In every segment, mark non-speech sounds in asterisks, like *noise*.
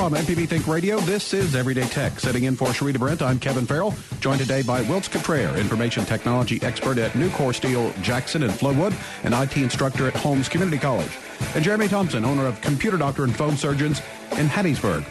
From MPB Think Radio, this is Everyday Tech. Sitting in for Sharita Brent, I'm Kevin Farrell, joined today by Wilts Cottrell, information technology expert at Nucor Steel Jackson and Flowood, and IT instructor at Holmes Community College. And Jeremy Thompson, owner of Computer Doctor and Phone Surgeons in Hattiesburg.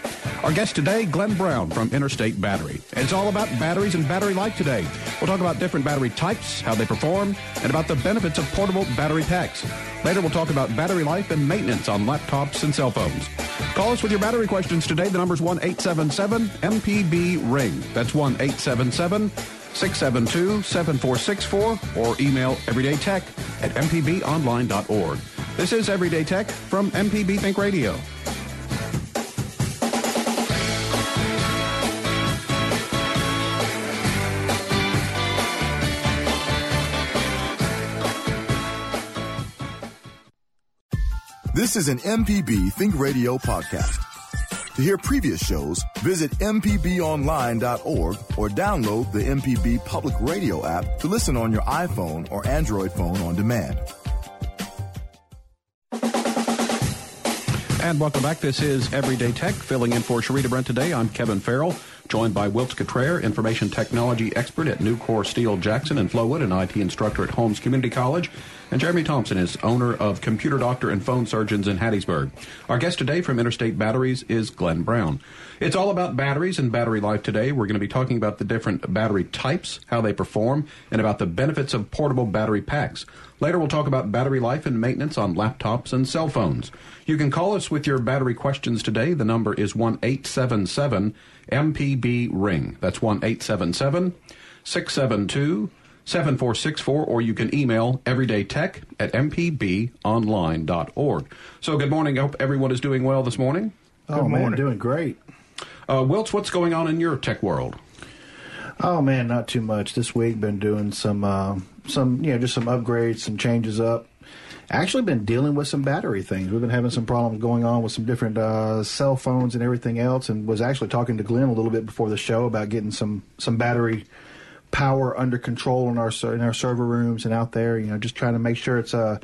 Our guest today, Glenn Brown from Interstate Battery. It's all about batteries and battery life today. We'll talk about different battery types, how they perform, and about the benefits of portable battery packs. Later, we'll talk about battery life and maintenance on laptops and cell phones. Call us with your battery questions today. The number's 1 877 MPB Ring. That's 1 877 672 7464 or email everydaytech at mpbonline.org. This is Everyday Tech from MPB Think Radio. This is an MPB Think Radio podcast. To hear previous shows, visit MPBOnline.org or download the MPB Public Radio app to listen on your iPhone or Android phone on demand. And welcome back. This is Everyday Tech. Filling in for Sharita Brent today, I'm Kevin Farrell, joined by Wilts Cottrell, information technology expert at Nucor Steel Jackson and Flowood, and IT instructor at Holmes Community College. And Jeremy Thompson is owner of Computer Doctor and Phone Surgeons in Hattiesburg. Our guest today from Interstate Batteries is Glenn Brown. It's all about batteries and battery life today. We're going to be talking about the different battery types, how they perform, and about the benefits of portable battery packs. Later, we'll talk about battery life and maintenance on laptops and cell phones. You can call us with your battery questions today. The number is 1 877 MPB Ring. That's 1 877 672 7464, or you can email everydaytech at mpbonline.org. So, good morning. I hope everyone is doing well this morning. Oh, Good man, morning. doing great. Uh, Wilts, what's going on in your tech world? Oh man, not too much this week. Been doing some, uh, some you know, just some upgrades, some changes up. Actually, been dealing with some battery things. We've been having some problems going on with some different uh, cell phones and everything else. And was actually talking to Glenn a little bit before the show about getting some some battery power under control in our in our server rooms and out there. You know, just trying to make sure it's uh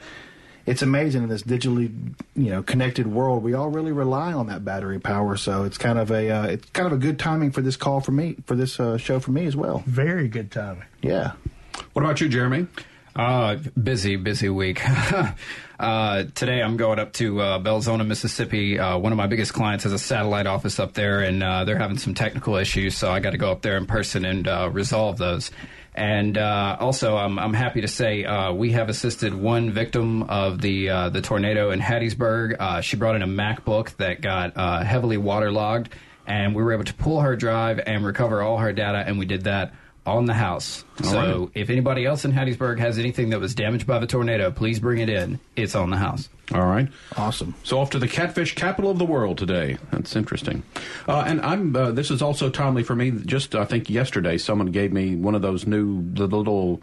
it's amazing in this digitally you know connected world. We all really rely on that battery power. So it's kind of a uh, it's kind of a good timing for this call for me for this uh, show for me as well. Very good timing. Yeah. What about you, Jeremy? Uh, busy, busy week. *laughs* uh, today I'm going up to uh, Belzoni, Mississippi. Uh, one of my biggest clients has a satellite office up there, and uh, they're having some technical issues, so I got to go up there in person and uh, resolve those. And uh, also, I'm, I'm happy to say we have assisted one victim of the the tornado in Hattiesburg. She brought in a MacBook that got heavily waterlogged, and we were able to pull her drive and recover all her data, and we did that on the house. All so right. if anybody else in Hattiesburg has anything that was damaged by the tornado, please bring it in. It's on the house. All right. Awesome. So off to the catfish capital of the world today. That's interesting. Uh, and I'm. Uh, this is also timely for me. Just I think yesterday, someone gave me one of those new the little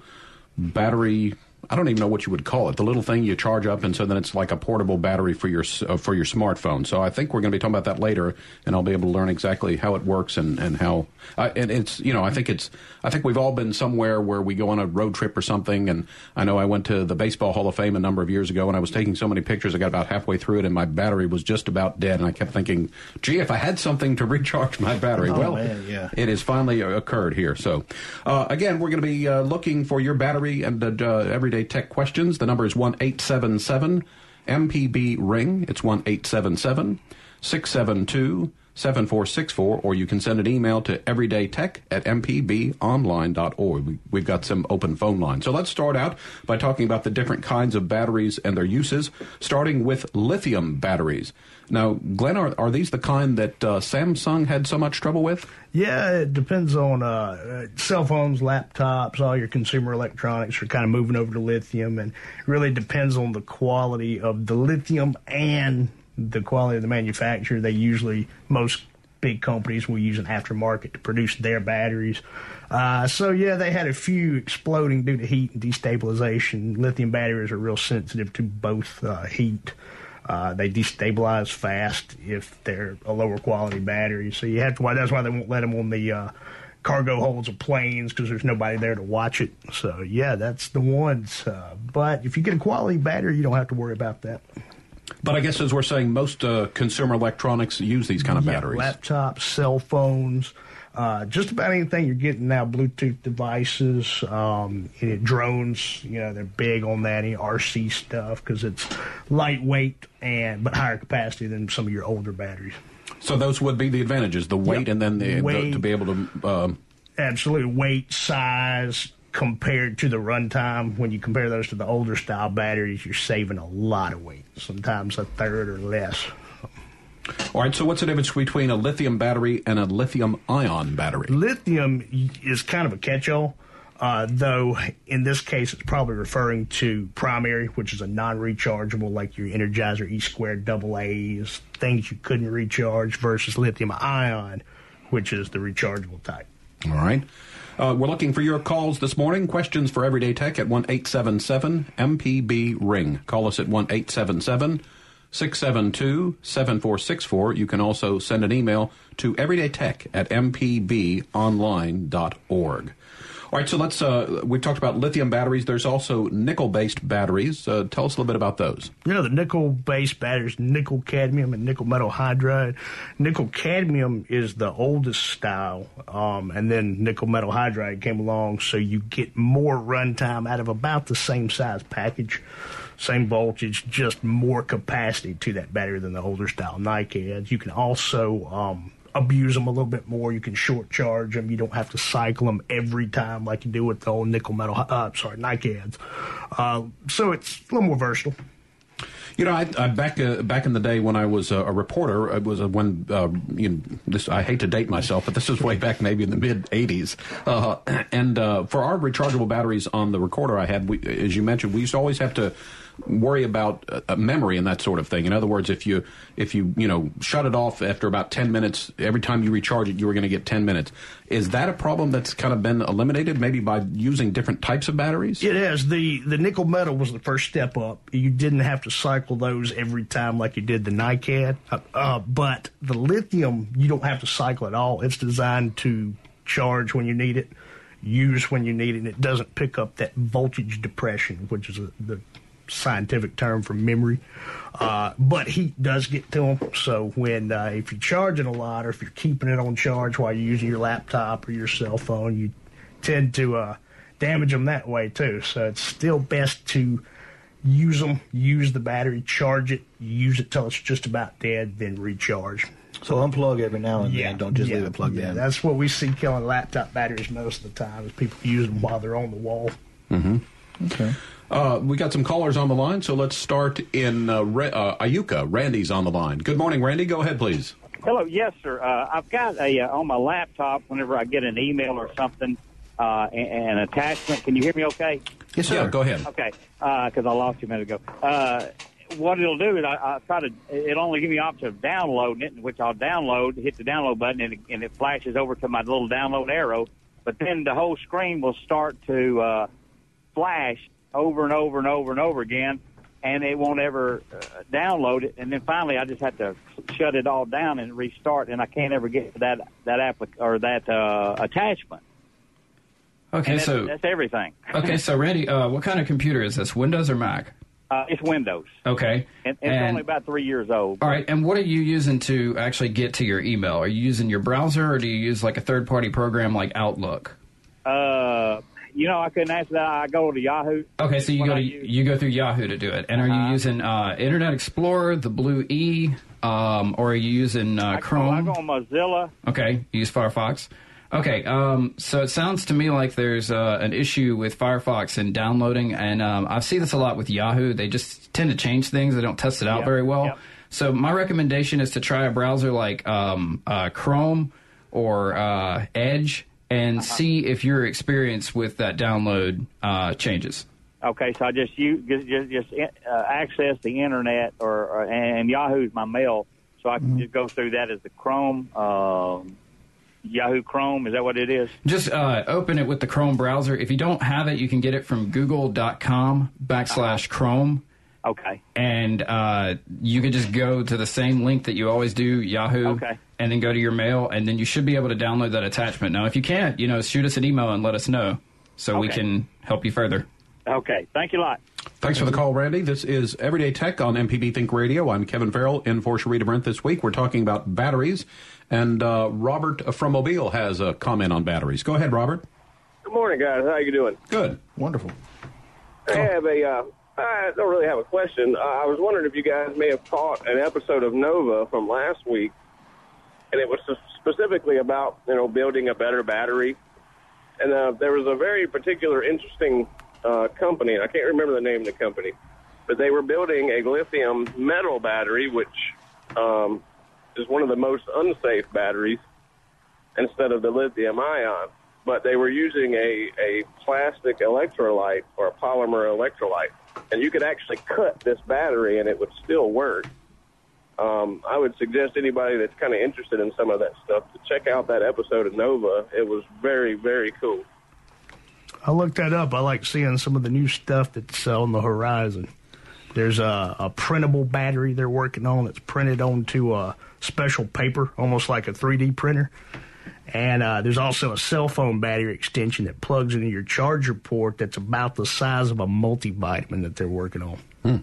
battery. I don't even know what you would call it. The little thing you charge up, and so then it's like a portable battery for your uh, for your smartphone. So I think we're going to be talking about that later, and I'll be able to learn exactly how it works and and how. Uh, and it's you know I think it's I think we've all been somewhere where we go on a road trip or something. And I know I went to the Baseball Hall of Fame a number of years ago, and I was taking so many pictures. I got about halfway through it, and my battery was just about dead. And I kept thinking, gee, if I had something to *laughs* recharge my battery, Oh, well, man, yeah. it has finally uh, occurred here. So, uh, again, we're going to be uh, looking for your battery and uh, Tech Questions. The number is 1 877 MPB Ring. It's 1 877 672 7464, or you can send an email to everydaytech at mpbonline.org. We, we've got some open phone lines. So let's start out by talking about the different kinds of batteries and their uses, starting with lithium batteries. Now, Glenn, are, are these the kind that uh, Samsung had so much trouble with? Yeah, it depends on uh, cell phones, laptops, all your consumer electronics are kind of moving over to lithium, and really depends on the quality of the lithium and the quality of the manufacturer. They usually most big companies will use an aftermarket to produce their batteries. Uh, so yeah, they had a few exploding due to heat and destabilization. Lithium batteries are real sensitive to both uh, heat. Uh, they destabilize fast if they're a lower quality battery. So you have to. That's why they won't let them on the uh, cargo holds of planes because there's nobody there to watch it. So yeah, that's the ones. Uh, but if you get a quality battery, you don't have to worry about that. But I guess as we're saying, most uh, consumer electronics use these kind of Yeah, batteries. laptops, cell phones, uh, just about anything you're getting now. Bluetooth devices, um, drones. You know, they're big on that. Any RC stuff because it's lightweight and but higher capacity than some of your older batteries. so those would be the advantages: the weight, Yep. and then the, the Weight. to be able to. Um, Absolutely, weight, size. Compared to the runtime, when you compare those to the older style batteries, you're saving a lot of weight, sometimes a third or less. all right. So what's the difference between a lithium battery and a lithium-ion battery? lithium is kind of a catch-all, uh, though in this case it's probably referring to primary, which is a non-rechargeable, like your Energizer E squared double A's, things you couldn't recharge, versus lithium ion, which is the rechargeable type. All right. Uh, we're looking for your calls this morning. Questions for Everyday Tech at 1 877 MPB Ring. Call us at 1 877 672 7464. You can also send an email to everydaytech at mpbonline.org. All right, so let's. Uh, we've talked about lithium batteries. There's also nickel based batteries. Uh, tell us a little bit about those. You know, the nickel based batteries, nickel cadmium and nickel metal hydride. Nickel cadmium is the oldest style, um, and then nickel metal hydride came along, so you get more runtime out of about the same size package, same voltage, just more capacity to that battery than the older style NiCads. You can also um, abuse them a little bit more. You can short charge them. You don't have to cycle them every time like you do with the old nickel metal, uh, sorry, NiCads. Uh, so it's a little more versatile. You know, I, I back uh, back in the day when I was a, a reporter, it was when uh, you know, this. I hate to date myself, but this was way back maybe in the mid '80s. Uh, *clears throat* and uh, for our rechargeable batteries on the recorder I had, we, as you mentioned, we used to always have to worry about uh, memory and that sort of thing. In other words, if you if you you know shut it off after about 10 minutes, every time you recharge it, you were going to get 10 minutes. Is that a problem that's kind of been eliminated, maybe by using different types of batteries? It is. The the nickel metal was the first step up. You didn't have to cycle those every time like you did the NiCad. Uh, uh, but the lithium, you don't have to cycle at all. It's designed to charge when you need it, use when you need it, and it doesn't pick up that voltage depression, which is a, the scientific term for memory. Uh, but heat does get to them. So when uh, if you're charging a lot, or if you're keeping it on charge while you're using your laptop or your cell phone, you tend to uh, damage them that way too. So it's still best to use them, use the battery, charge it, use it till it's just about dead, then recharge. So unplug every now and then. Don't just yeah, leave it plugged yeah, in. That's what we see killing laptop batteries most of the time. Is people use them while they're on the wall. Okay. Uh, we got some callers on the line, so let's start in uh, Ra- uh, Iuka. Randy's on the line. Good morning, Randy. Go ahead, please. Hello, yes, sir. Uh, I've got a uh, on my laptop. Whenever I get an email or something, uh, an, an attachment. Can you hear me? Okay. Yes, sir. Yeah, go ahead. Okay, because I lost you a minute ago. Uh, what it'll do is I, I try to. It'll only give me the option of downloading it, which I'll download, hit the download button, and it, and it flashes over to my little download arrow. But then the whole screen will start to uh, flash over and over and over and over again, and it won't ever uh, download it. And then finally, I just have to shut it all down and restart, and I can't ever get that that applic- or that uh, attachment. Okay, And that's, so that's everything. okay, so Randy, uh, what kind of computer is this? Windows or Mac? Uh, it's Windows, Okay, and it's only about three years old. all right. And what are you using to actually get to your email? Are you using your browser, or do you use like a third-party program like Outlook? Uh, you know, I couldn't answer that. I go to Yahoo. Okay, so you go to you go through Yahoo to do it. And are Uh-huh. you using uh, Internet Explorer, the Blue E, um, or are you using uh, I go, I Chrome? go on Mozilla. Okay, you use Firefox. Okay, um, so it sounds to me like there's uh, an issue with Firefox and downloading, and um, I see this a lot with Yahoo. They just tend to change things; they don't test it out Yep, very well. yep. So my recommendation is to try a browser like um, uh, Chrome or uh, Edge and Uh-huh. see if your experience with that download uh, changes. Okay, so I just use just just, just uh, access the internet, or, or and Yahoo's my mail, so I can just go through that as the Chrome, um, Yahoo Chrome. Is that what it is? Just uh, open it with the Chrome browser. If you don't have it, you can get it from google.com backslash Chrome. Okay. And uh, you could just go to the same link that you always do, Yahoo, Okay. and then go to your mail, and then you should be able to download that attachment. Now, if you can't, you know, shoot us an email and let us know so we can help you further. Okay. Thank you a lot. Thanks for the call, Randy. This is Everyday Tech on MPB Think Radio. I'm Kevin Farrell in for Sharita Brent this week. We're talking about batteries, and uh, Robert from Mobile has a comment on batteries. Go ahead, Robert. Good morning, guys. How you doing? Good. Wonderful. I have a. Uh, I don't really have a question. Uh, I was wondering if you guys may have caught an episode of Nova from last week, and it was specifically about you know building a better battery. And uh, there was a very particular, interesting uh, company. I can't remember the name of the company, but they were building a lithium metal battery, which um, is one of the most unsafe batteries instead of the lithium ion. But they were using a, a plastic electrolyte or a polymer electrolyte, and you could actually cut this battery and it would still work. Um, I would suggest anybody that's kind of interested in some of that stuff to check out that episode of Nova. It was very, very cool. I looked that up. I like seeing some of the new stuff that's uh, on the horizon. There's a, a printable battery they're working on that's printed onto a special paper, almost like a 3D printer. And uh, there's also a cell phone battery extension that plugs into your charger port that's about the size of a multivitamin that they're working on. Hmm.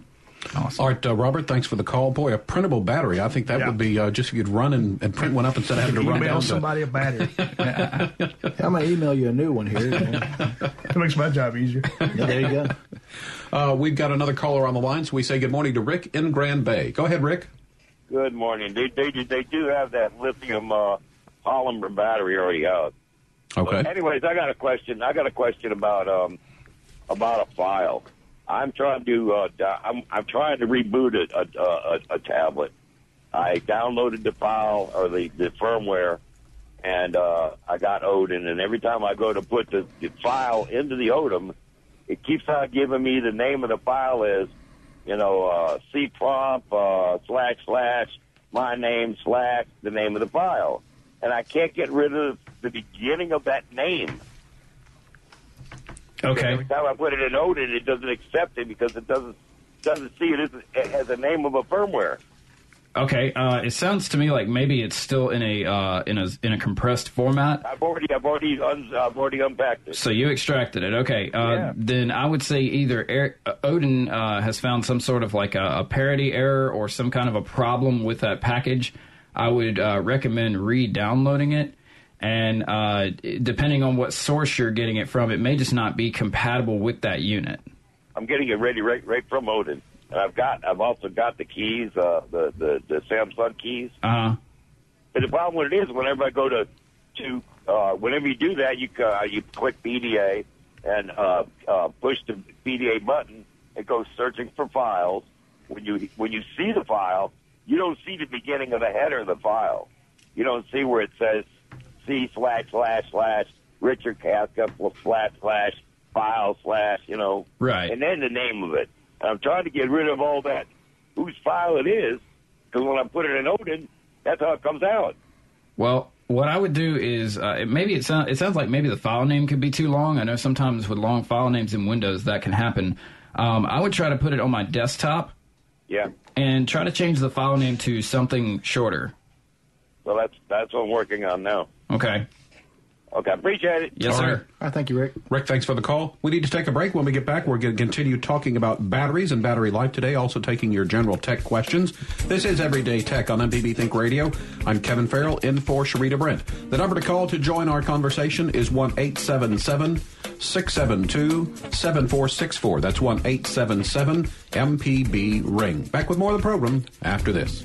Awesome. All right, uh, Robert, thanks for the call. Boy, a printable battery. I think that yeah. would be uh, just if you'd run and, and, print one up instead of having to run Email down somebody to... a battery. *laughs* I'm going to email you a new one here. it makes my job easier. Yeah, there you go. *laughs* Uh, we've got another caller on the line, so we say good morning to Rick in Grand Bay. Go ahead, Rick. Good morning. They, they, they do have that lithium uh, polymer battery already out. Okay. But anyways, I got a question. I got a question about um, about a file. I'm trying to uh, I'm, I'm trying to reboot a, a, a, a tablet. I downloaded the file or the, the firmware, and uh, I got Odin. And every time I go to put the, the file into the Odin, it keeps on giving me the name of the file is, you know, uh, C prompt uh, slash slash my name slash the name of the file, and I can't get rid of the beginning of that name. Okay. Every time I put it in Odin, it doesn't accept it because it doesn't doesn't see it as, as a name of a firmware. Okay, uh, it sounds to me like maybe it's still in a uh, in a in a compressed format. I've already I've already un, I've already unpacked it. So you extracted it. Okay, uh, Yeah. then I would say either uh, Odin uh, has found some sort of like a, a parity error or some kind of a problem with that package. I would uh, recommend re-downloading it. And uh, depending on what source you're getting it from, it may just not be compatible with that unit. I'm getting it ready right right from Odin, and I've got I've also got the keys, uh, the the the Samsung keys. Uh huh. But the problem with it is, whenever I go to to uh, whenever you do that, you uh, you click PDA and uh, uh, push the PDA button. It goes searching for files. When you when you see the file, you don't see the beginning of the header of the file. You don't see where it says C slash slash slash Richard Casca slash slash file slash you know Right. and then the name of it. And I'm trying to get rid of all that whose file it is because when I put it in Odin, that's how it comes out. Well, what I would do is uh, it- maybe it, sound, it sounds like maybe the file name could be too long. I know sometimes with long file names in Windows that can happen. Um, I would try to put it on my desktop Yeah. And try to change the file name to something shorter. Well, that's that's what I'm working on now. Okay. Okay, appreciate it. Yes, All sir. right. All right, thank you, Rick. Rick, thanks for the call. We need to take a break. When we get back, we're going to continue talking about batteries and battery life today, also taking your general tech questions. This is Everyday Tech on MPB Think Radio. I'm Kevin Farrell in for Sharita Brent. The number to call to join our conversation is 1 877 672 7464. That's 1 877 MPB Ring. Back with more of the program after this.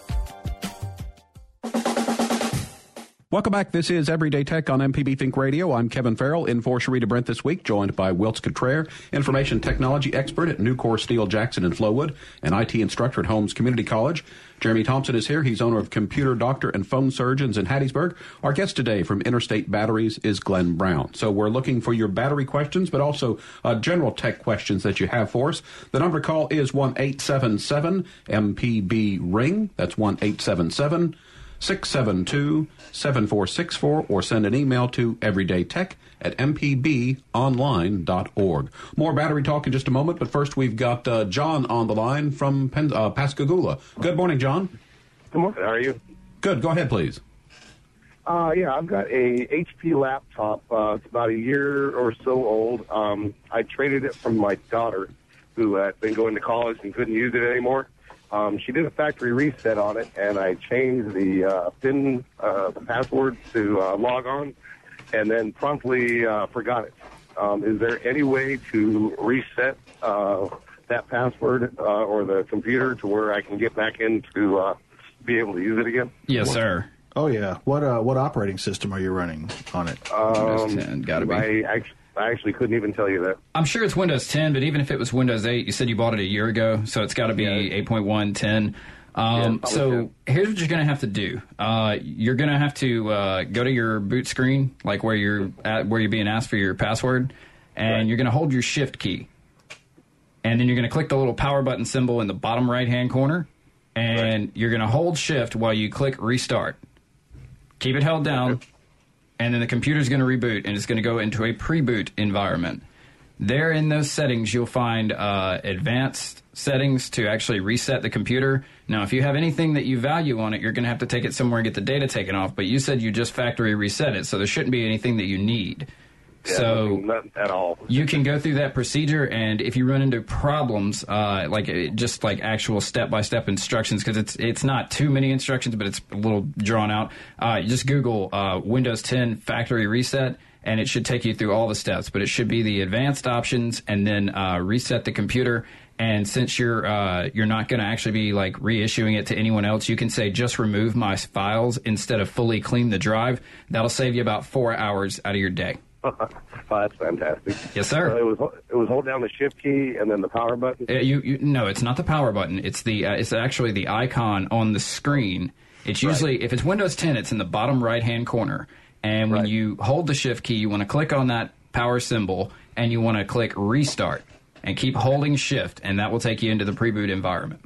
Welcome back. This is Everyday Tech on MPB Think Radio. I'm Kevin Farrell in for Sharita Brent this week, joined by Wilts Cottrell, information technology expert at Nucor Steel Jackson and Flowood, and IT instructor at Holmes Community College. Jeremy Thompson is here. He's owner of Computer Doctor and Phone Surgeons in Hattiesburg. Our guest today from Interstate Batteries is Glenn Brown. So we're looking for your battery questions, but also uh, general tech questions that you have for us. The number to call is one eight seven seven MPB Ring. That's one eight seven seven. 672 7464 or send an email to everydaytech at mpbonline.org. More battery talk in just a moment, but first we've got uh, John on the line from Pen- uh, Pascagoula. Good morning, John. Good morning. How are you? Good. Go ahead, please. Uh, yeah, I've got a HP laptop. Uh, it's about a year or so old. Um, I traded it from my daughter, who had been going to college and couldn't use it anymore. Um, she did a factory reset on it, and I changed the uh, PIN, uh, the password to uh, log on, and then promptly uh, forgot it. Um, is there any way to reset uh, that password uh, or the computer to where I can get back in to uh, be able to use it again? Yes, sir. Oh yeah. What uh, what operating system are you running on it? Windows 10, gotta be. I actually, I actually couldn't even tell you that. I'm sure it's Windows 10, but even if it was Windows 8, you said you bought it a year ago, so it's got to be 8.1, 10. Um, probably so here's what you're going to have to do. Uh, you're going to have to uh, go to your boot screen, like where you're at, where you're being asked for your password, and you're going to hold your Shift key, and then you're going to click the little power button symbol in the bottom right hand corner, and you're going to hold Shift while you click Restart. Keep it held down, and then the computer's going to reboot, and it's going to go into a pre-boot environment. There in those settings, you'll find uh, advanced settings to actually reset the computer. Now, if you have anything that you value on it, you're going to have to take it somewhere and get the data taken off. But you said you just factory reset it, so there shouldn't be anything that you need. Yeah, so at all. you can go through that procedure, and if you run into problems, uh, like just like actual step-by-step instructions, because it's it's not too many instructions, but it's a little drawn out. Uh, you just Google uh, Windows 10 factory reset, and it should take you through all the steps. But it should be the advanced options, and then uh, reset the computer. And since you're uh, you're not going to actually be like reissuing it to anyone else, you can say just remove my files instead of fully clean the drive. That'll save you about four hours out of your day. *laughs* oh, that's fantastic. Yes, sir. So it was it was hold down the shift key and then the power button. Uh, you, you no, it's not the power button. It's the uh, it's actually the icon on the screen. It's usually if it's Windows 10, it's in the bottom right hand corner. And when Right. you hold the shift key, you want to click on that power symbol and you want to click restart and keep holding shift, and that will take you into the pre-boot environment.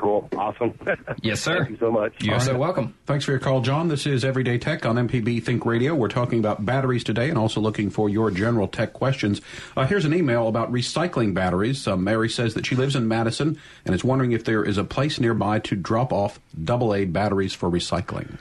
Cool, awesome. *laughs* Yes, sir. Thank you so much. You're so welcome. Thanks for your call, John. This is Everyday Tech on MPB Think Radio. We're talking about batteries today and also looking for your general tech questions. Uh, here's an email about recycling batteries. Uh, Mary says that she lives in Madison and is wondering if there is a place nearby to drop off AA batteries for recycling.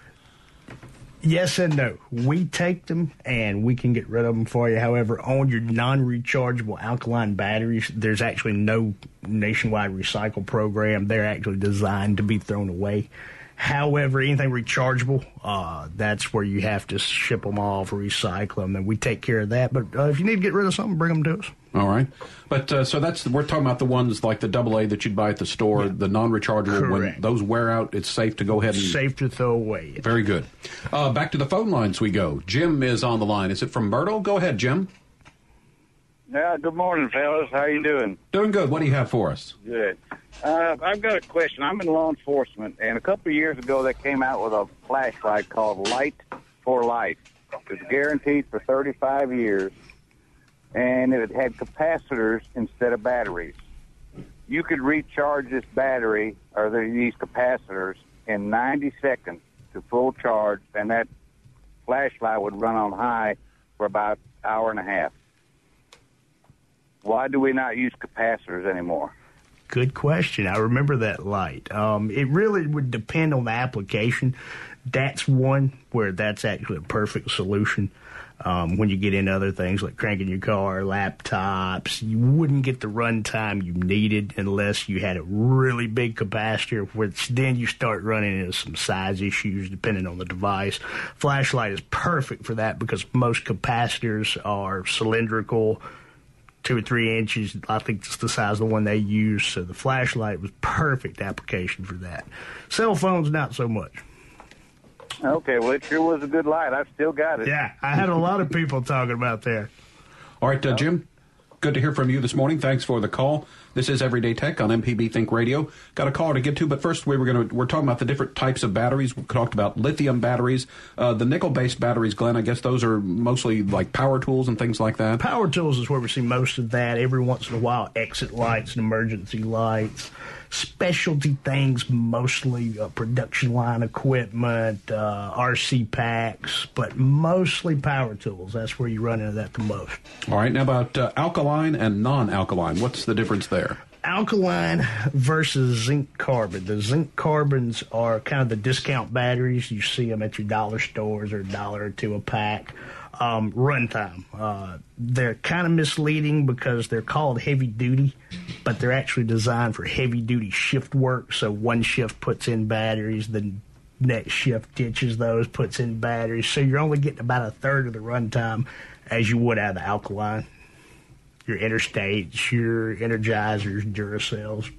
Yes and no. We take them and we can get rid of them for you. However, on your non rechargeable alkaline batteries, there's actually no nationwide recycle program. They're actually designed to be thrown away. However, anything rechargeable, uh, that's where you have to ship them off, recycle them, and we take care of that. But uh, if you need to get rid of something, bring them to us. All right, but uh, so that's we're talking about the ones like the AA that you'd buy at the store, the non-rechargeable. When Correct. those wear out, it's safe to go ahead and Safe to throw away. Very good. Uh, back to the phone lines we go. Jim is on the line. Is it from Myrtle? Go ahead, Jim. Yeah, good morning, fellas. How you doing? Doing good. What do you have for us? Good. Uh, I've got a question. I'm in law enforcement, and a couple of years ago, they came out with a flashlight called Light for Life. It's guaranteed for 35 years, and it had capacitors instead of batteries. You could recharge this battery or these capacitors in 90 seconds to full charge, and that flashlight would run on high for about an hour and a half. Why do we not use capacitors anymore? Good question. I remember that light. Um, it really would depend on the application. That's one where that's actually a perfect solution. Um, when you get into other things like cranking your car, laptops, you wouldn't get the runtime you needed unless you had a really big capacitor, which then you start running into some size issues depending on the device. Flashlight is perfect for that because most capacitors are cylindrical two or three inches. I think it's the size of the one they use. So the flashlight was perfect application for that. Cell phones, not so much. Okay, well, it sure was a good light. I've still got it. Yeah, I had a lot of people talking about that. All right, uh, Jim. Good to hear from you this morning. Thanks for the call. This is Everyday Tech on MPB Think Radio. Got a call to get to, but first we were going to we're talking about the different types of batteries. We talked about lithium batteries, uh, the nickel-based batteries. Glenn, I guess those are mostly like power tools and things like that. Power tools is where we see most of that. Every once in a while, exit lights and emergency lights. Specialty things, mostly uh, production line equipment, uh, RC packs, but mostly power tools. That's where you run into that the most. All right, now about uh, alkaline and non-alkaline. What's the difference there? alkaline versus zinc carbon. The zinc carbons are kind of the discount batteries. You see them at your dollar stores or a dollar or two a pack. Um, runtime. Uh, they're kind of misleading because they're called heavy duty, but they're actually designed for heavy duty shift work. So one shift puts in batteries, the next shift ditches those, puts in batteries. So you're only getting about a third of the runtime as you would out of the alkaline your interstates, your energizers, Duracells.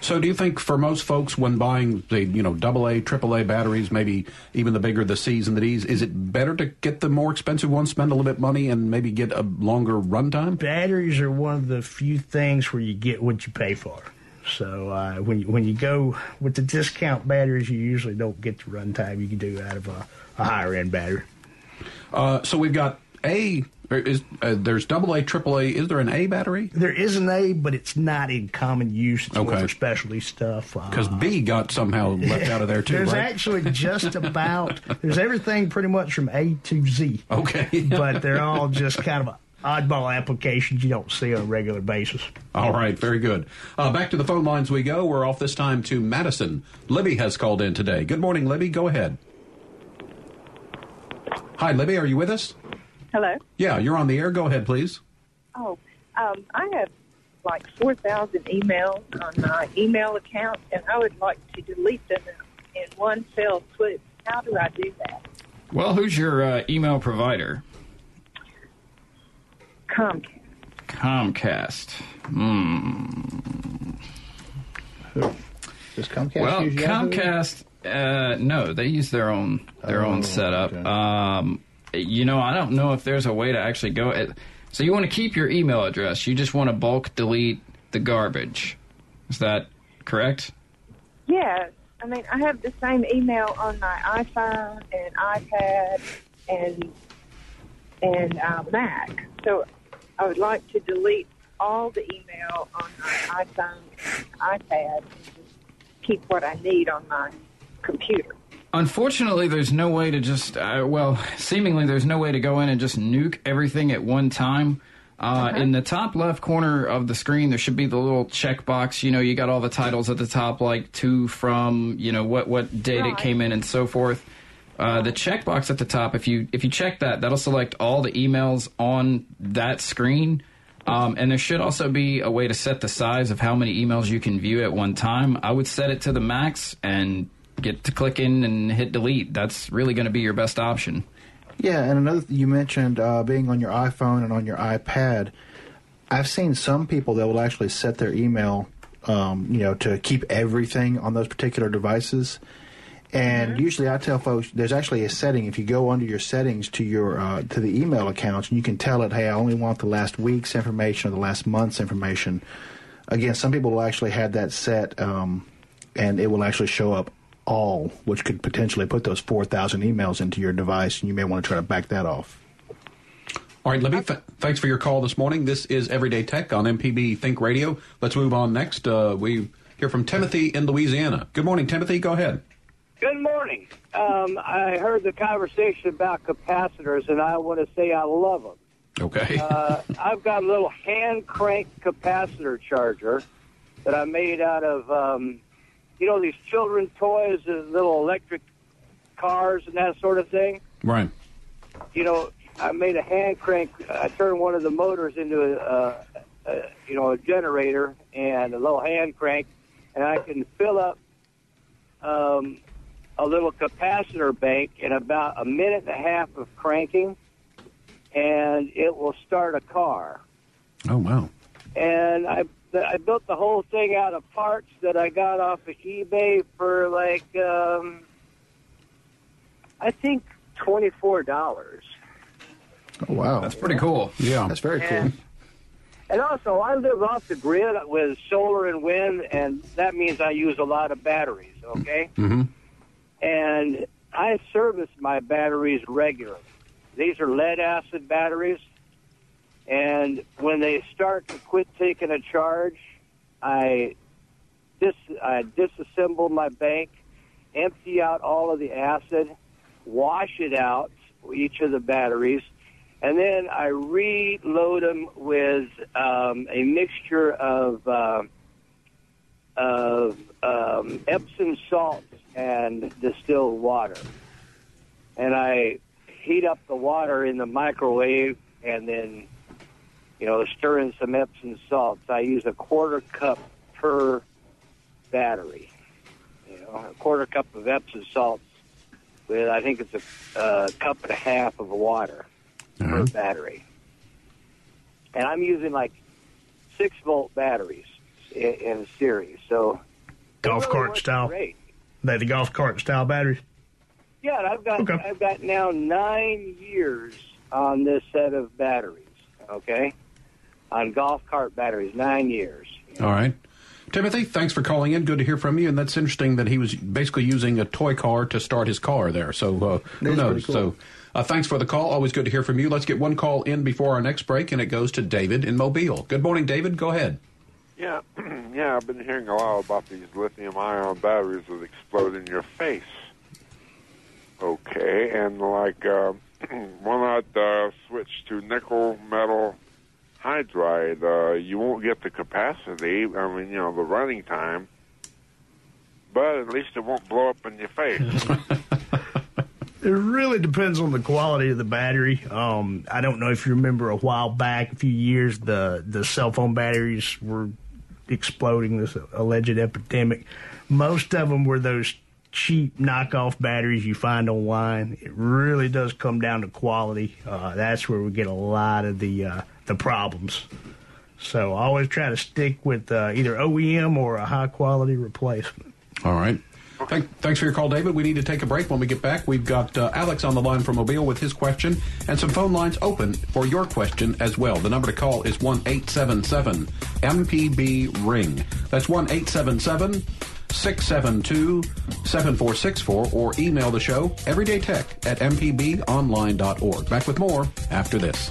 So, do you think for most folks, when buying the you know double A, triple A batteries, maybe even the bigger the C's and the D's, is it better to get the more expensive ones, spend a little bit money, and maybe get a longer runtime? Batteries are one of the few things where you get what you pay for. So uh, when you, when you go with the discount batteries, you usually don't get the runtime you can do out of a, a higher end battery. Uh, so we've got A is, uh, there's double A, triple A. Is there an A battery? There is an A, but it's not in common use. It's okay. for specialty stuff. Because uh, B got somehow left out of there too. There's right? actually just *laughs* about there's everything pretty much from A to Z. Okay, *laughs* but they're all just kind of oddball applications you don't see on a regular basis. All right, very good. Uh, back to the phone lines we go. We're off this time to Madison. Libby has called in today. Good morning, Libby. Go ahead. Hi, Libby. Are you with us? Hello? Yeah, you're on the air. Go ahead, please. Oh, um, I have like 4,000 emails on my email account, and I would like to delete them in, in one fell swoop. How do I do that? Well, who's your uh, email provider? Comcast. Comcast. Hmm. Does Comcast well, use Comcast, uh, no, they use their own their oh, own setup. Okay. Um, you know, I don't know if there's a way to actually go. At, so you want to keep your email address. You just want to bulk delete the garbage. Is that correct? Yeah. I mean, I have the same email on my iPhone and iPad and and uh, Mac. So I would like to delete all the email on my iPhone and iPad and just keep what I need on my computer. Unfortunately, there's no way to just, uh, well, seemingly there's no way to go in and just nuke everything at one time. Uh. In the top left corner of the screen, there should be the little checkbox. You know, you got all the titles at the top, like to, from, you know, what what date right. it came in, and so forth. Uh, the checkbox at the top, if you if you check that, that'll select all the emails on that screen. Um, and there should also be a way to set the size of how many emails you can view at one time. I would set it to the max and get to click in and hit delete. That's really going to be your best option. Yeah, and another you mentioned uh, being on your iPhone and on your iPad. I've seen some people that will actually set their email, um, you know, to keep everything on those particular devices. And mm-hmm. usually, I tell folks there's actually a setting. If you go under your settings to your uh, to the email accounts, and you can tell it, hey, I only want the last week's information or the last month's information. Again, some people will actually have that set, um, and it will actually show up all, which could potentially put those 4,000 emails into your device, and you may want to try to back that off. All right, Libby, th- thanks for your call this morning. This is Everyday Tech on MPB Think Radio. Let's move on next. Uh, we hear from Timothy in Louisiana. Good morning, Timothy. Go ahead. Good morning. Um, I heard the conversation about capacitors, and I want to say I love them. Okay. uh, I've got a little hand crank capacitor charger that I made out of um, you know, these children's toys, the little electric cars and that sort of thing. Right. You know, I made a hand crank. I turned one of the motors into a, a, a you know, a generator and a little hand crank, and I can fill up um, a little capacitor bank in about a minute and a half of cranking, and it will start a car. Oh wow! And I I built the whole thing out of parts that I got off of eBay for like um, I think twenty four dollars. Oh, wow. That's pretty cool. Yeah. That's very cool. And, and also, I live off the grid with solar and wind, and that means I use a lot of batteries. Okay, Mm-hmm. and I service my batteries regularly. These are lead acid batteries, and when they start to quit taking a charge, I dis I disassemble my bank, empty out all of the acid, wash it out each of the batteries, and then I reload them with um, a mixture of uh, of um, Epsom salts and distilled water, and I heat up the water in the microwave, and then you know stir in some Epsom salts. I use a quarter cup per battery. You know, a quarter cup of Epsom salts with I think it's a uh, cup and a half of water per battery. And I'm using like six volt batteries in, in a series. So Golf really cart style. Great. They the golf cart style batteries. Yeah, I've got Okay. I've got now nine years on this set of batteries. Okay, on golf cart batteries, nine years. All right. Timothy, thanks for calling in. Good to hear from you. And that's interesting that he was basically using a toy car to start his car there. So uh, who knows? cool. So uh, thanks for the call. Always good to hear from you. Let's get one call in before our next break, and it goes to David in Mobile. Good morning, David. Go ahead. Yeah, *clears throat* yeah, I've been hearing a lot about these lithium-ion batteries that explode in your face. Okay, and like, uh, *clears throat* why not uh, switch to nickel metal hydride? Uh, you won't get the capacity. I mean, you know, the running time, but at least it won't blow up in your face. *laughs* It really depends on the quality of the battery. Um, I don't know if you remember a while back, a few years, the the cell phone batteries were exploding. This alleged epidemic. Most of them were those cheap knockoff batteries you find online. It really does come down to quality. Uh, that's where we get a lot of the uh, the problems. So I always try to stick with uh, either OEM or a high quality replacement. All right. Thank, thanks for your call, David. We need to take a break. When we get back, we've got uh, Alex on the line from Mobile with his question and some phone lines open for your question as well. The number to call is 1 877 MPB Ring. That's 1 877 672 7464 or email the show everydaytech at mpbonline.org. Back with more after this.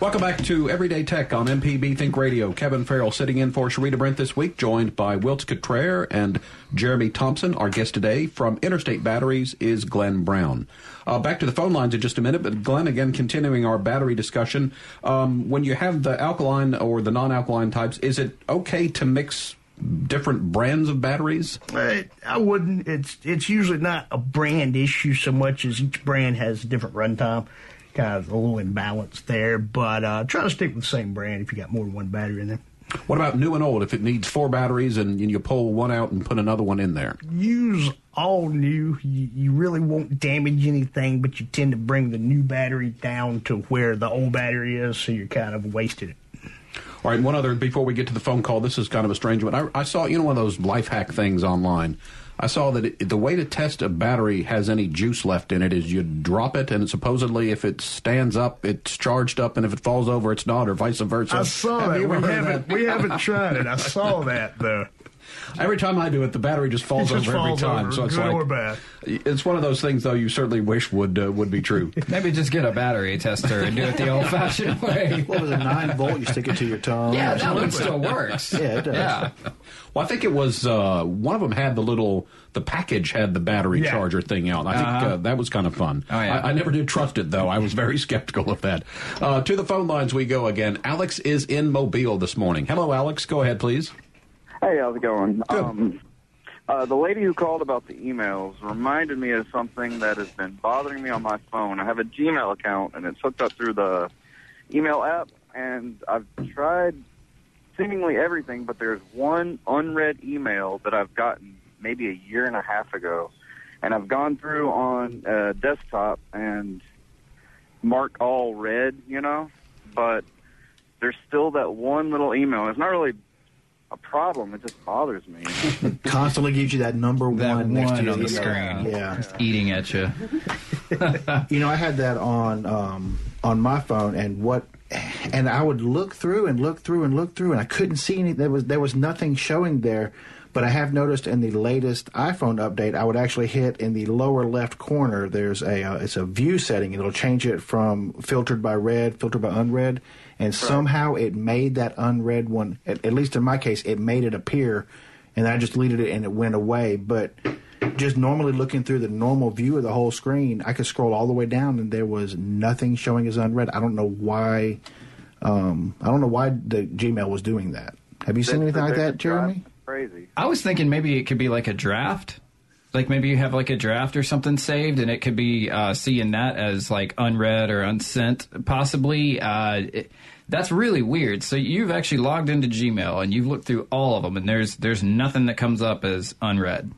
Welcome back to Everyday Tech on MPB Think Radio. Kevin Farrell sitting in for Sharita Brent this week, joined by Wilts Cottrell and Jeremy Thompson. Our guest today from Interstate Batteries is Glenn Brown. Uh, back to the phone lines in just a minute, but Glenn, again, continuing our battery discussion. Um, when you have the alkaline or the non-alkaline types, is it okay to mix different brands of batteries? Uh, I wouldn't. It's it's usually not a brand issue so much as each brand has a different runtime. Kind of a little imbalance there, but uh, try to stick with the same brand if you got more than one battery in there. What about new and old? If it needs four batteries and you pull one out and put another one in there? Use all new. You, you really won't damage anything, but you tend to bring the new battery down to where the old battery is, so you're kind of wasting it. All right, one other before we get to the phone call. This is kind of a strange one. I, I saw you know one of those life hack things online. I saw that it, the way to test a battery has any juice left in it is you drop it, and supposedly if it stands up, it's charged up, and if it falls over, it's not, or vice versa. I saw Have that. We ever heard of haven't that? we haven't *laughs* tried it. I saw that though. Every time I do it, the battery just falls It just over every time. over, so it's good like or bad. it's one of those things, though. You certainly wish would uh, would be true. *laughs* Maybe just get a battery tester and do it the old-fashioned *laughs* way. What was it? Nine volt. You stick it to your tongue. Yeah, that one still works. Yeah, it does. Yeah. Well, I think it was uh, one of them had the little the package had the battery Yeah. charger thing out. I think Uh-huh. uh, that was kind of fun. Oh, yeah. I, I never did trust it though. I was very *laughs* skeptical of that. Uh, to the phone lines we go again. Alex is in Mobile this morning. Hello, Alex. Go ahead, please. Hey, how's it going? Um, uh, the lady who called about the emails reminded me of something that has been bothering me on my phone. I have a Gmail account, and it's hooked up through the email app, and I've tried seemingly everything, but there's one unread email that I've gotten maybe a year and a half ago, and I've gone through on uh, desktop and mark all read, you know, but there's still that one little email. It's not really a problem. It just bothers me. *laughs* Constantly gives you that number That one next to one your on the screen. Yeah. Just eating at you. *laughs* you know, I had that on um, on my phone, and what, and I would look through and look through and look through, and I couldn't see any. There was there was nothing showing there. But I have noticed in the latest iPhone update, I would actually hit in the lower left corner. There's a uh, it's a view setting. It'll change it from filtered by read, filtered by unread, and somehow it made that unread one. At, at least in my case, it made it appear, and I just deleted it and it went away. But just normally looking through the normal view of the whole screen, I could scroll all the way down and there was nothing showing as unread. I don't know why. Um, I don't know why the Gmail was doing that. Have you seen anything like that, Jeremy? Crazy. I was thinking maybe it could be like a draft. Like maybe you have like a draft or something saved, and it could be uh, seeing that as like unread or unsent, possibly. Uh, it, that's really weird. So you've actually logged into Gmail and you've looked through all of them, and there's there's nothing that comes up as unread.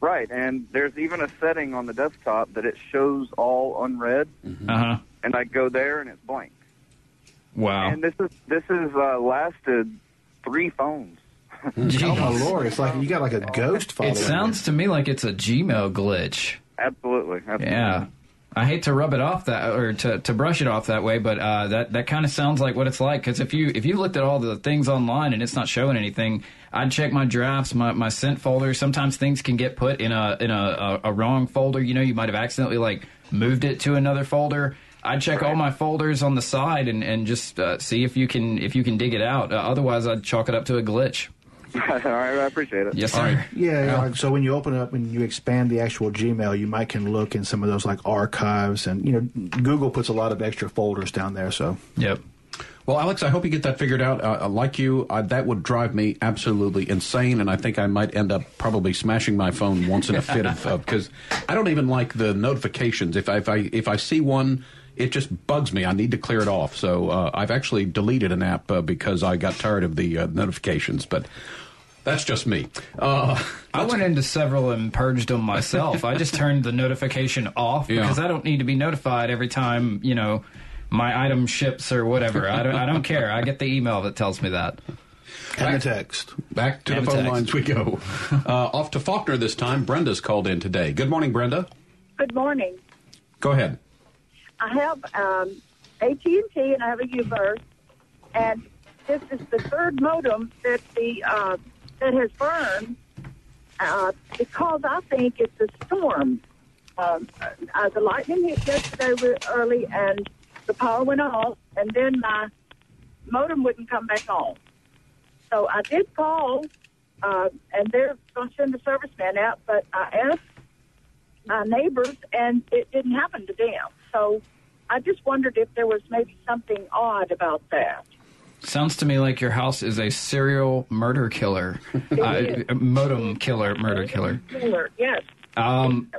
Right, and there's even a setting on the desktop that it shows all unread, Uh huh. and I go there and it's blank. Wow. And this is this has uh, lasted three phones. *laughs* Oh my lord! It's like you got like a ghost following. It sounds to me like it's a Gmail glitch. Absolutely. absolutely. Yeah. I hate to rub it off that or to, to brush it off that way, but uh, that that kind of sounds like what it's like. Because if you if you looked at all the things online and it's not showing anything, I'd check my drafts, my, my sent folder. Sometimes things can get put in a in a, a, a wrong folder. You know, you might have accidentally like moved it to another folder. I'd check all my folders on the side and and just uh, see if you can if you can dig it out. Uh, otherwise, I'd chalk it up to a glitch. *laughs* all right, I appreciate it. Yes, sir. Yeah, yeah, like, so when you open it up and you expand the actual Gmail, you might can look in some of those like archives, and you know Google puts a lot of extra folders down there. So Yep. Well, Alex, I hope you get that figured out. Uh, like you, uh, that would drive me absolutely insane, and I think I might end up probably smashing my phone once in a fit of because I don't even like the notifications. If I, if I if I see one, it just bugs me. I need to clear it off. So uh, I've actually deleted an app uh, because I got tired of the uh, notifications. But that's just me. Uh, I went into several and purged them myself. I just turned the notification off Yeah. because I don't need to be notified every time you know my item ships or whatever. I don't. I don't care. I get the email that tells me that. and the text. Back to And the phone text. lines we go. Uh, off to Falkner this time. Brenda's called in today. Good morning, Brenda. Good morning. Go ahead. I have um, AT&T and I have a UVerse, and this is the third modem that the uh, that has burned uh, because I think it's a storm. Um, uh, the lightning hit yesterday early, and the power went off, and then my modem wouldn't come back on. So I did call, uh, and they're going to send a serviceman out, but I asked my neighbors, and it didn't happen to them. So I just wondered if there was maybe something odd about that. Sounds to me like your house is a serial murder killer, *laughs* uh, modem killer, murder killer. Killer, yes. Um,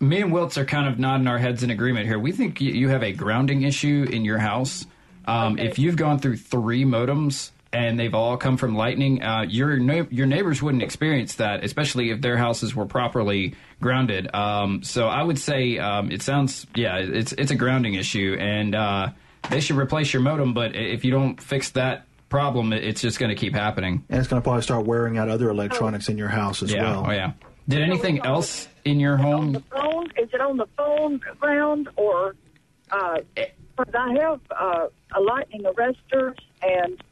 me and Wiltz are kind of nodding our heads in agreement here. We think you, you have a grounding issue in your house. Um, If you've gone through three modems and they've all come from lightning, uh, your your neighbors wouldn't experience that, especially if their houses were properly grounded. Um, so I would say um, it sounds yeah, it's it's a grounding issue, and uh, they should replace your modem. But if you don't fix that problem, it's just going to keep happening. And it's going to probably start wearing out other electronics in your house as yeah. well. Oh yeah. Did anything else in your home? Phone? Is it on the phone ground or? Uh, I have uh, a lightning arrestor, and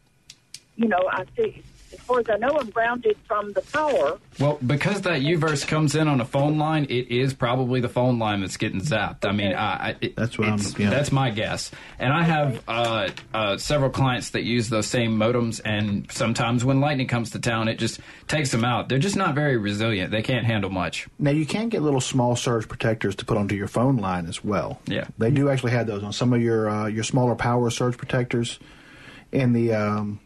you know I see as far as I know, I'm grounded from the power. Well, because that UVerse comes in on a phone line, it is probably the phone line that's getting zapped. I mean, I, I, that's what it's, I'm. Yeah. That's my guess. And I have uh, uh, several clients that use those same modems, and sometimes when lightning comes to town, it just takes them out. They're just not very resilient. They can't handle much. Now you can get little small surge protectors to put onto your phone line as well. Yeah. they do actually have those on some of your uh, your smaller power surge protectors in the. Um,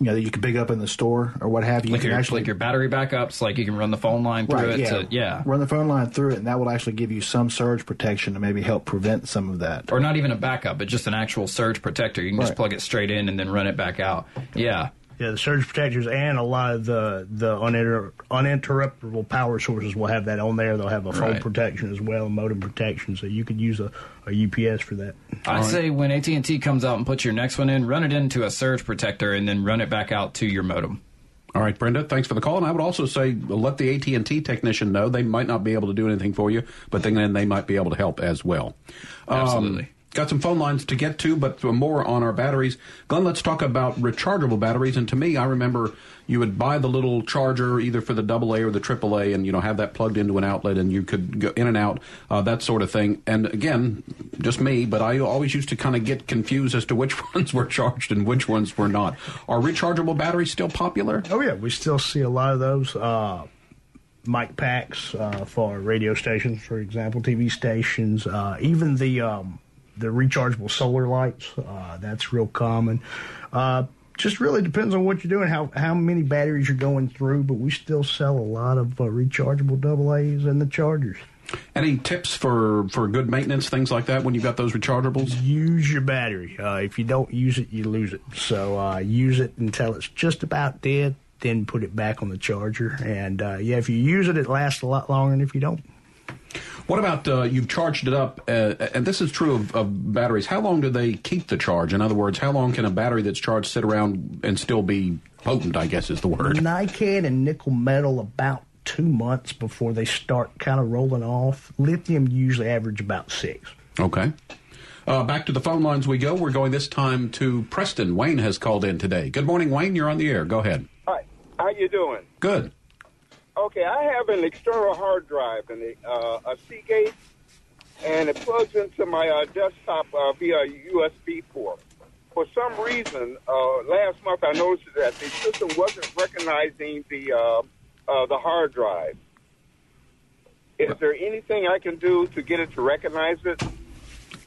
you know that you can pick up in the store or what have you. Like you your, can actually like your battery backups, like you can run the phone line through right, it. yeah. To, yeah. run the phone line through it, and that will actually give you some surge protection to maybe help prevent some of that. Or not even a backup, but just an actual surge protector. You can just plug it straight in and then run it back out. Yeah. Yeah, the surge protectors and a lot of the the uninter- uninterruptible power sources will have that on there. They'll have a phone Right. protection as well, modem protection, so you could use a, a UPS for that. I'd say when AT and T comes out and puts your next one in, run it into a surge protector and then run it back out to your modem. All right, Brenda, thanks for the call. And I would also say let the AT and T technician know they might not be able to do anything for you, but then they might be able to help as well. Um, Absolutely. Got some phone lines to get to, but more on our batteries. Glenn, let's talk about rechargeable batteries. And to me, I remember you would buy the little charger either for the AA or the AAA, and you know have that plugged into an outlet, and you could go in and out, uh, that sort of thing. And again, just me, but I always used to kind of get confused as to which *laughs* ones were charged and which ones were not. Are rechargeable batteries still popular? Oh yeah, we still see a lot of those. Uh, mic packs uh, for radio stations, for example, TV stations, uh, even the um, the rechargeable solar lights. Uh, that's real common. Uh, just really depends on what you're doing, how how many batteries you're going through. But we still sell a lot of uh, rechargeable AA's and the chargers. Any tips for, for good maintenance, things like that, when you've got those rechargeables? Use your battery. Uh, if you don't use it, you lose it. So uh, use it until it's just about dead. Then put it back on the charger. And uh, yeah, if you use it, it lasts a lot longer than if you don't. What about uh, you've charged it up, uh, and this is true of, of batteries. How long do they keep the charge? In other words, how long can a battery that's charged sit around and still be potent? I guess is the word. NiCad and nickel metal about two months before they start kind of rolling off. Lithium usually average about six. Okay. Uh, back to the phone lines we go. We're going this time to Preston. Wayne has called in today. Good morning, Wayne. You're on the air. Go ahead. Hi, how you doing? Good. Okay, I have an external hard drive and uh, a Seagate, and it plugs into my uh, desktop uh, via USB port. For some reason, uh, last month I noticed that the system wasn't recognizing the uh, uh, the hard drive. Is there anything I can do to get it to recognize it?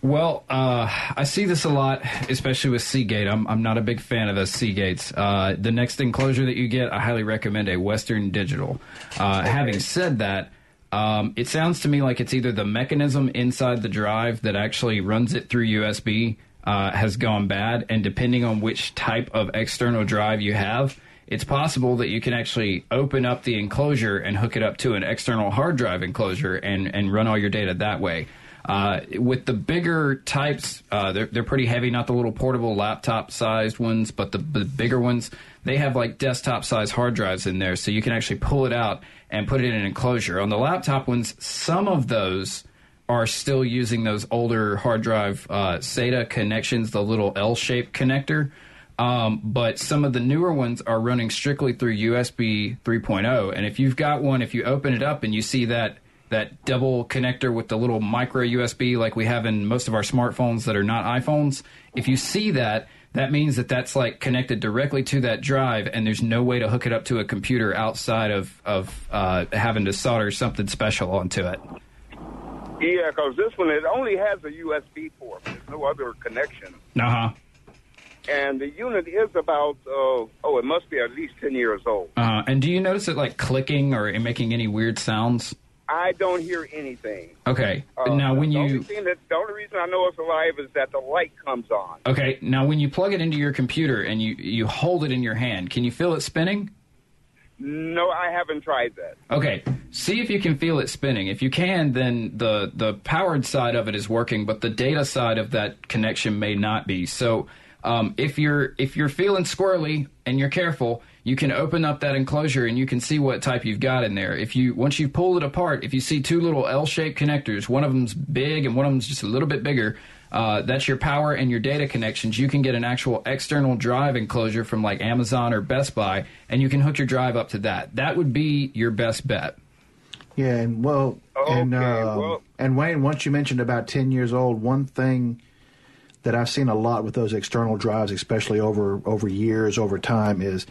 Well, uh, I see this a lot, especially with Seagate. I'm, I'm not a big fan of those Seagates. Uh, the next enclosure that you get, I highly recommend a Western Digital. Uh, Having said that, um, it sounds to me like it's either the mechanism inside the drive that actually runs it through USB uh, has gone bad, and depending on which type of external drive you have, it's possible that you can actually open up the enclosure and hook it up to an external hard drive enclosure and, and run all your data that way. Uh, with the bigger types, uh, they're, they're pretty heavy, not the little portable laptop sized ones, but the, the bigger ones, they have like desktop sized hard drives in there, so you can actually pull it out and put it in an enclosure. On the laptop ones, some of those are still using those older hard drive uh, SATA connections, the little L shaped connector. Um, but some of the newer ones are running strictly through USB 3.0. And if you've got one, if you open it up and you see that that double connector with the little micro USB like we have in most of our smartphones that are not iPhones, if you see that, that means that that's like connected directly to that drive, and there's no way to hook it up to a computer outside of of uh, having to solder something special onto it. Yeah, because this one it only has a USB port. There's no other connection. Uh huh. and the unit is about uh, oh, it must be at least ten years old. Uh, and do you notice it like clicking or making any weird sounds? I don't hear anything. Okay. Uh, now when the only you thing that the only reason I know it's alive is that the light comes on. okay now when you plug it into your computer and you you hold it in your hand, can you feel it spinning? No, I haven't tried that. Okay, see if you can feel it spinning. If you can, then the the powered side of it is working, but the data side of that connection may not be. So um, if you're if you're feeling squirrely and you're careful, you can open up that enclosure and you can see what type you've got in there. If you once you pull it apart, if you see two little L-shaped connectors, one of them's big and one of them's just a little bit bigger. Uh, that's your power and your data connections. You can get an actual external drive enclosure from like Amazon or Best Buy, and you can hook your drive up to that. That would be your best bet. Yeah, and well, and uh, well- and Wayne, once you mentioned about ten years old, one thing that I've seen a lot with those external drives, especially over over years, over time, is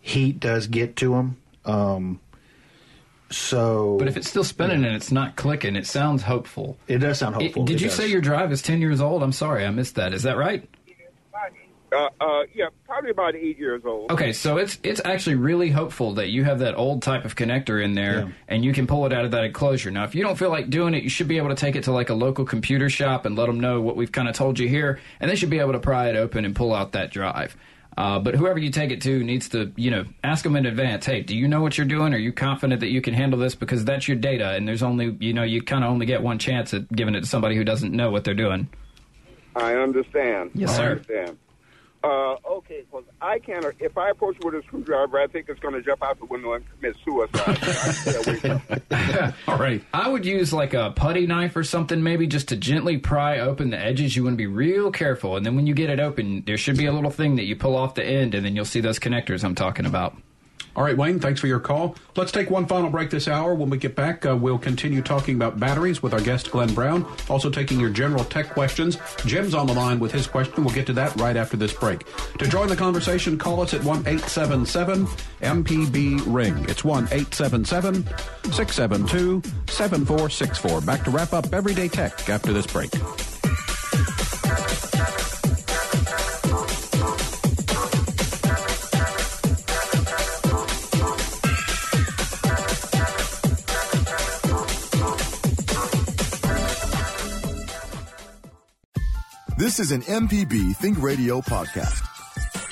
heat does get to them. Um, so, But if it's still spinning and it's not clicking, it sounds hopeful. It does sound hopeful. did It you does. say your drive is 10 years old? I'm sorry, I missed that. Is that right? Uh, uh, yeah, probably about eight years old. Okay, so it's it's actually really hopeful that you have that old type of connector in there and you can pull it out of that enclosure. Now, if you don't feel like doing it, you should be able to take it to like a local computer shop and let them know what we've kind of told you here, and they should be able to pry it open and pull out that drive. Uh, but whoever you take it to needs to, you know, ask them in advance. Hey, do you know what you're doing? Are you confident that you can handle this? Because that's your data, and there's only, you know, you kind of only get one chance at giving it to somebody who doesn't know what they're doing. I understand. Yes, I sir. understand. Uh, okay, because I can't. If I approach with a screwdriver, I think it's going to jump out the window and commit suicide. *laughs* *laughs* All right. I would use like a putty knife or something, maybe just to gently pry open the edges. You want to be real careful. And then when you get it open, there should be a little thing that you pull off the end, and then you'll see those connectors I'm talking about. All right, Wayne, thanks for your call. Let's take one final break this hour. When we get back, uh, we'll continue talking about batteries with our guest, Glenn Brown. Also taking your general tech questions. Jim's on the line with his question. We'll get to that right after this break. To join the conversation, call us at 1 877 MPB Ring. It's 1 877 672 7464. Back to wrap up Everyday Tech after this break. This is an MPB Think Radio podcast.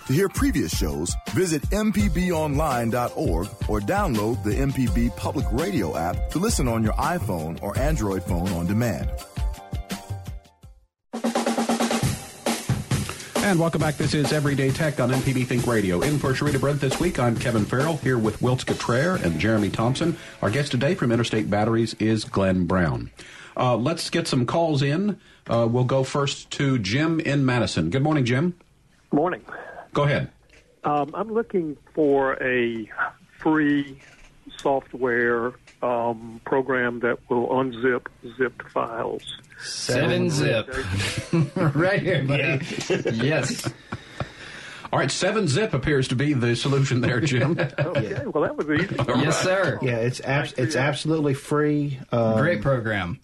To hear previous shows, visit MPBOnline.org or download the MPB Public Radio app to listen on your iPhone or Android phone on demand. And welcome back. This is Everyday Tech on MPB Think Radio. In for Sharita Brent this week, I'm Kevin Farrell here with Wilts Cottrell and Jeremy Thompson. Our guest today from Interstate Batteries is Glenn Brown. Uh, let's get some calls in. Uh, we'll go first to Jim in Madison. Good morning, Jim. Morning. Go ahead. Um, I'm looking for a free software um, program that will unzip zipped files. Seven zip. *laughs* right here, buddy. yes. All right, 7-Zip appears to be the solution there, Jim. *laughs* okay, well, that was easy. Yes, sir. Yeah, it's abs- it's absolutely free. Um, Great program.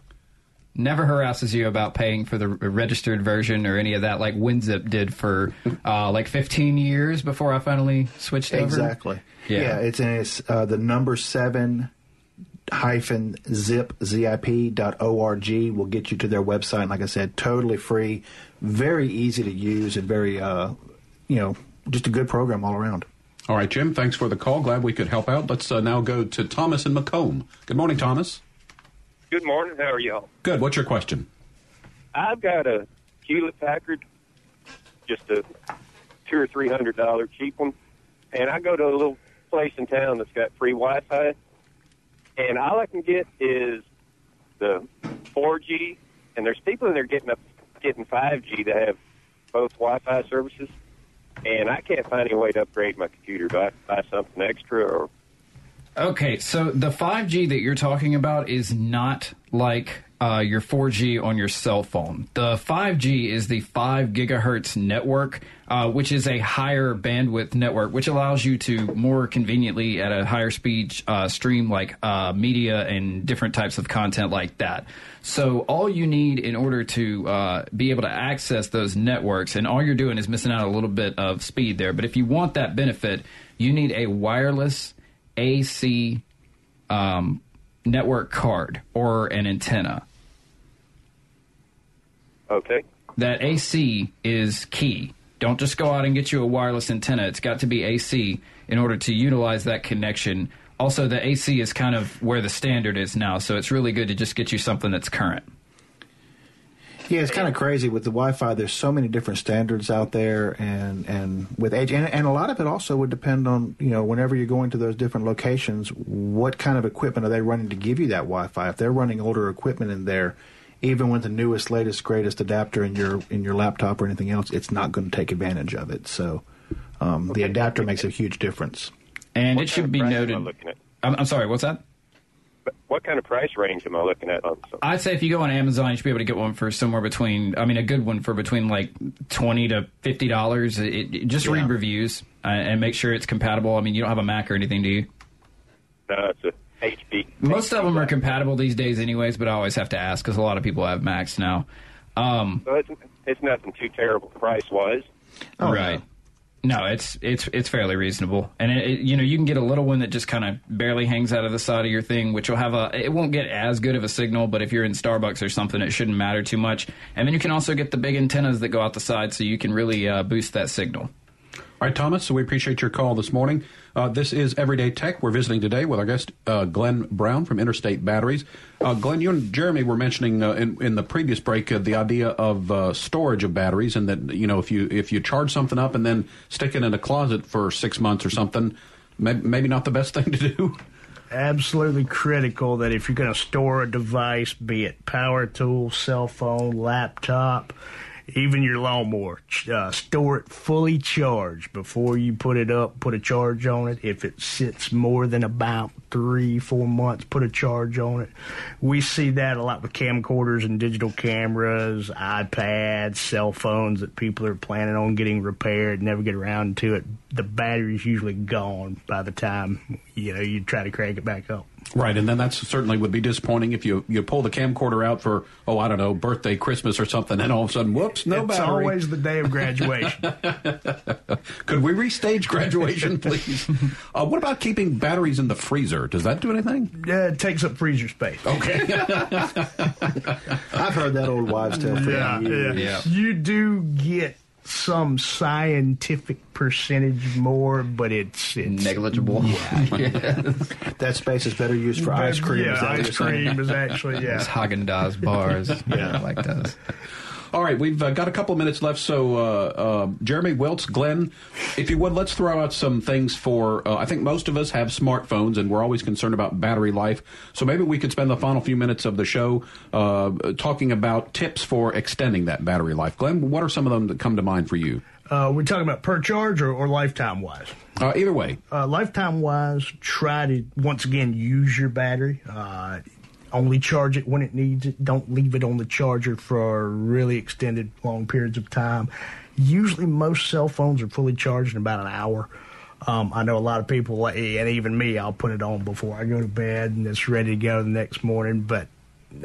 Never harasses you about paying for the registered version or any of that, like WinZip did for uh, like 15 years before I finally switched over. Exactly. Yeah. Yeah, it's and it's uh, the number seven hyphen zip zip dot org will get you to their website. And like I said, totally free, very easy to use, and very uh, you know just a good program all around. All right, Jim, thanks for the call. Glad we could help out. Let's uh, now go to Thomas and McComb. Good morning, Thomas. Good morning. How are y'all? Good. What's your question? I've got a Hewlett Packard, just a two or three hundred dollar cheap one, and I go to a little place in town that's got free Wi-Fi, and all I can get is the 4G, and there's people in there getting up getting 5G that have both Wi-Fi services, and I can't find any way to upgrade my computer. Do I have to buy something extra or? Okay, so the 5G that you're talking about is not like uh, your 4G on your cell phone. The 5G is the 5 gigahertz network, uh, which is a higher bandwidth network, which allows you to more conveniently at a higher speed uh, stream like uh, media and different types of content like that. So all you need in order to uh, be able to access those networks, and all you're doing is missing out a little bit of speed there. But if you want that benefit, you need a wireless AC um, network card or an antenna. Okay. That AC is key. Don't just go out and get you a wireless antenna. It's got to be AC in order to utilize that connection. Also, the AC is kind of where the standard is now, so it's really good to just get you something that's current. Yeah, it's kind of crazy with the Wi-Fi. There's so many different standards out there, and and with age, and, and a lot of it also would depend on you know whenever you're going to those different locations, what kind of equipment are they running to give you that Wi-Fi? If they're running older equipment in there, even with the newest, latest, greatest adapter in your in your laptop or anything else, it's not going to take advantage of it. So um, the adapter makes a huge difference. And What it should be price am I noted. looking at? I'm, I'm sorry, what's that? What kind of price range am I looking at on some? I'd say if you go on Amazon, you should be able to get one for somewhere between. I mean, a good one for between like twenty to fifty dollars. It, it- just read reviews uh, and make sure it's compatible. I mean, you don't have a Mac or anything, do you? No, it's a HP. Most of them are compatible these days, anyways. But I always have to ask because a lot of people have Macs now. Um, So it's it's nothing too terrible price wise. Oh, right. No, it's it's it's fairly reasonable, and it, it- you know you can get a little one that just kind of barely hangs out of the side of your thing, which will have a it won't get as good of a signal, but if you're in Starbucks or something, it shouldn't matter too much. And then you can also get the big antennas that go out the side, so you can really uh, boost that signal. All right, Thomas, so we appreciate your call this morning. Uh, this is Everyday Tech. We're visiting today with our guest, uh, Glenn Brown from Interstate Batteries. Uh, Glenn, you and Jeremy were mentioning uh, in, in the previous break uh, the idea of uh, storage of batteries, and that you know if you if you charge something up and then stick it in a closet for six months or something, may, maybe not the best thing to do. absolutely critical that if you're going to store a device, be it power tool, cell phone, laptop, even your lawnmower, uh, store it fully charged before you put it up. Put a charge on it. If it sits more than about three, four months, put a charge on it. We see that a lot with camcorders and digital cameras, iPads, cell phones that people are planning on getting repaired, never get around to it. The battery's usually gone by the time you know you try to crank it back up. Right, and then that certainly would be disappointing if you you pull the camcorder out for oh I don't know birthday, Christmas or something, and all of a sudden whoops, no it's battery. always the day of graduation. *laughs* Could we restage graduation, please? *laughs* uh, what about keeping batteries in the freezer? Does that do anything? Yeah, it takes up freezer space. Okay. *laughs* I've heard that old wives' tale for yeah, years. yeah. You do get some scientific percentage more, but it's, it's negligible. *laughs* That space is better used for ice cream. Yeah, is ice cream is actually yeah. It's Haagen Dazs bars. yeah, like those. All right, we've uh, got a couple of minutes left. So, uh, uh, Jeremy, Wiltz, Glenn, if you would, let's throw out some things for. Uh, I think most of us have smartphones, and we're always concerned about battery life. So maybe we could spend the final few minutes of the show uh, talking about tips for extending that battery life. Glenn, what are some of them that come to mind for you? Uh, we're talking about per charge or, or lifetime wise. Uh, either way, uh, lifetime wise, try to once again use your battery. Only charge it when it needs it. Don't leave it on the charger for really extended long periods of time. Usually, most cell phones are fully charged in about an hour. Um, I know a lot of people, and even me, I'll put it on before I go to bed, and it's ready to go the next morning. But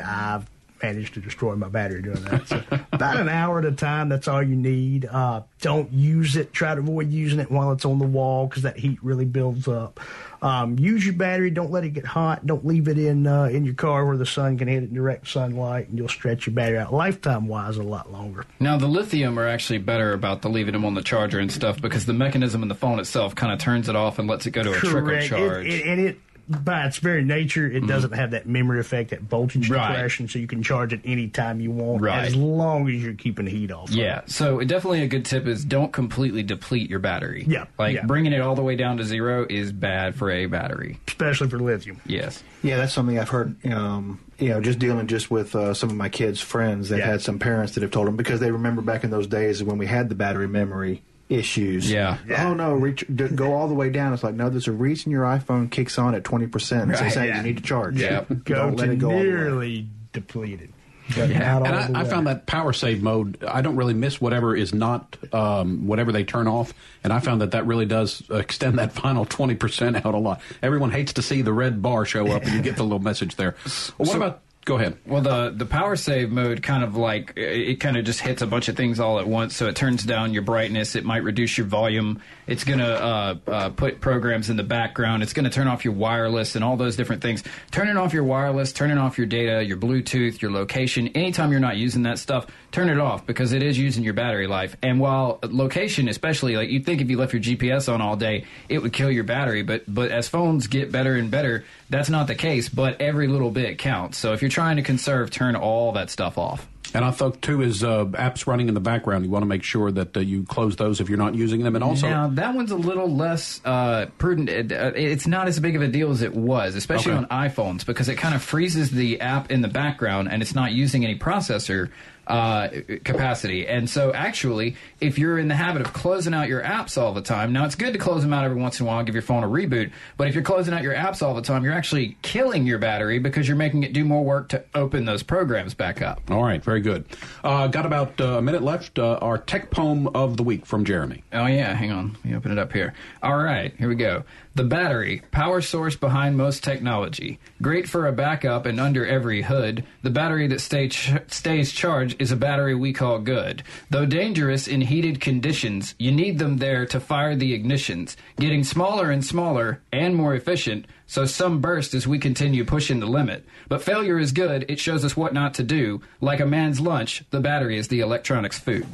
I've managed to destroy my battery doing that. So about an hour at a time, that's all you need. Uh, don't use it. Try to avoid using it while it's on the wall because that heat really builds up. Um, use your battery. Don't let it get hot. Don't leave it in uh, in your car where the sun can hit it in direct sunlight, and you'll stretch your battery out lifetime wise a lot longer. Now the lithium are actually better about the leaving them on the charger and stuff because the mechanism in the phone itself kind of turns it off and lets it go to a trickle Correct. It- charge. it- and it, by its very nature, it doesn't have that memory effect, that voltage Right. depression, so you can charge it any time you want, Right. as long as you're keeping the heat off. of it. Yeah, so definitely a good tip is don't completely deplete your battery. Yeah, like yeah. bringing it all the way down to zero is bad for a battery, especially for lithium. Yes. Yeah, that's something I've heard. Um, you know, just dealing just with uh, some of my kids' friends. They've Yeah. had some parents that have told them because they remember back in those days when we had the battery memory issues. Yeah. Oh no, reach, go all the way down. It's like no, there's a reason your iPhone kicks on at twenty percent. So Right, saying yeah. you need to charge. Yeah, go Don't let to it go. all the way. nearly depleted. Yeah. And I, I found that power save mode. I don't really miss whatever is not um, whatever they turn off, and I found that that really does extend that final twenty percent out a lot. Everyone hates to see the red bar show up, and you get the little message there. Well, what So- about? Go ahead. Well, the the power save mode kind of like it kind of just hits a bunch of things all at once. So it turns down your brightness. It might reduce your volume. It's gonna uh, uh, put programs in the background. It's gonna turn off your wireless and all those different things. Turning off your wireless, turning off your data, your Bluetooth, your location. Anytime you're not using that stuff, turn it off because it is using your battery life. And while location, especially like you'd think if you left your GPS on all day, it would kill your battery. But but as phones get better and better, that's not the case. But every little bit counts. So if you're trying to conserve, turn all that stuff off. And I thought too is uh, apps running in the background. You want to make sure that uh, you close those if you're not using them, and also now that one's a little less uh, prudent. It, uh, it's not as big of a deal as it was, especially Okay. on iPhones, because it kind of freezes the app in the background and it's not using any processor uh, capacity. And so, actually, if you're in the habit of closing out your apps all the time, now it's good to close them out every once in a while, give your phone a reboot. But if you're closing out your apps all the time, you're actually killing your battery because you're making it do more work to open those programs back up. All right, very good. Uh, got about uh, a minute left. Uh, our tech poem of the week from Jeremy. Oh yeah, hang on. Let me open it up here. All right, here we go. The battery, power source behind most technology. Great for a backup and under every hood. The battery that stay ch- stays charged is a battery we call good. Though dangerous in heated conditions, you need them there to fire the ignitions, getting smaller and smaller and more efficient. So some burst as we continue pushing the limit. But failure is good. It shows us what not to do. Like a man's lunch, the battery is the electronics food.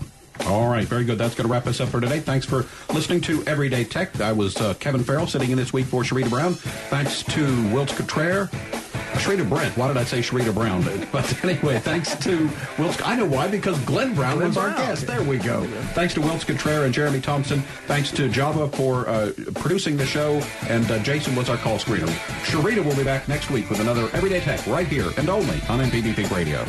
All right, very good. That's going to wrap us up for today. Thanks for listening to Everyday Tech. I was uh, Kevin Farrell sitting in this week for Sharita Brown. Thanks to Wilt Cottrell. Sharita Brent. Why did I say Sharita Brown? *laughs* But anyway, thanks to Wilt. I know why, because Glenn Brown Glenn was our guest. There we go. Thanks to Wilt Cottrell and Jeremy Thompson. Thanks to Java for uh, producing the show. And uh, Jason was our call screener. Sharita will be back next week with another Everyday Tech right here and only on MPB Think Radio.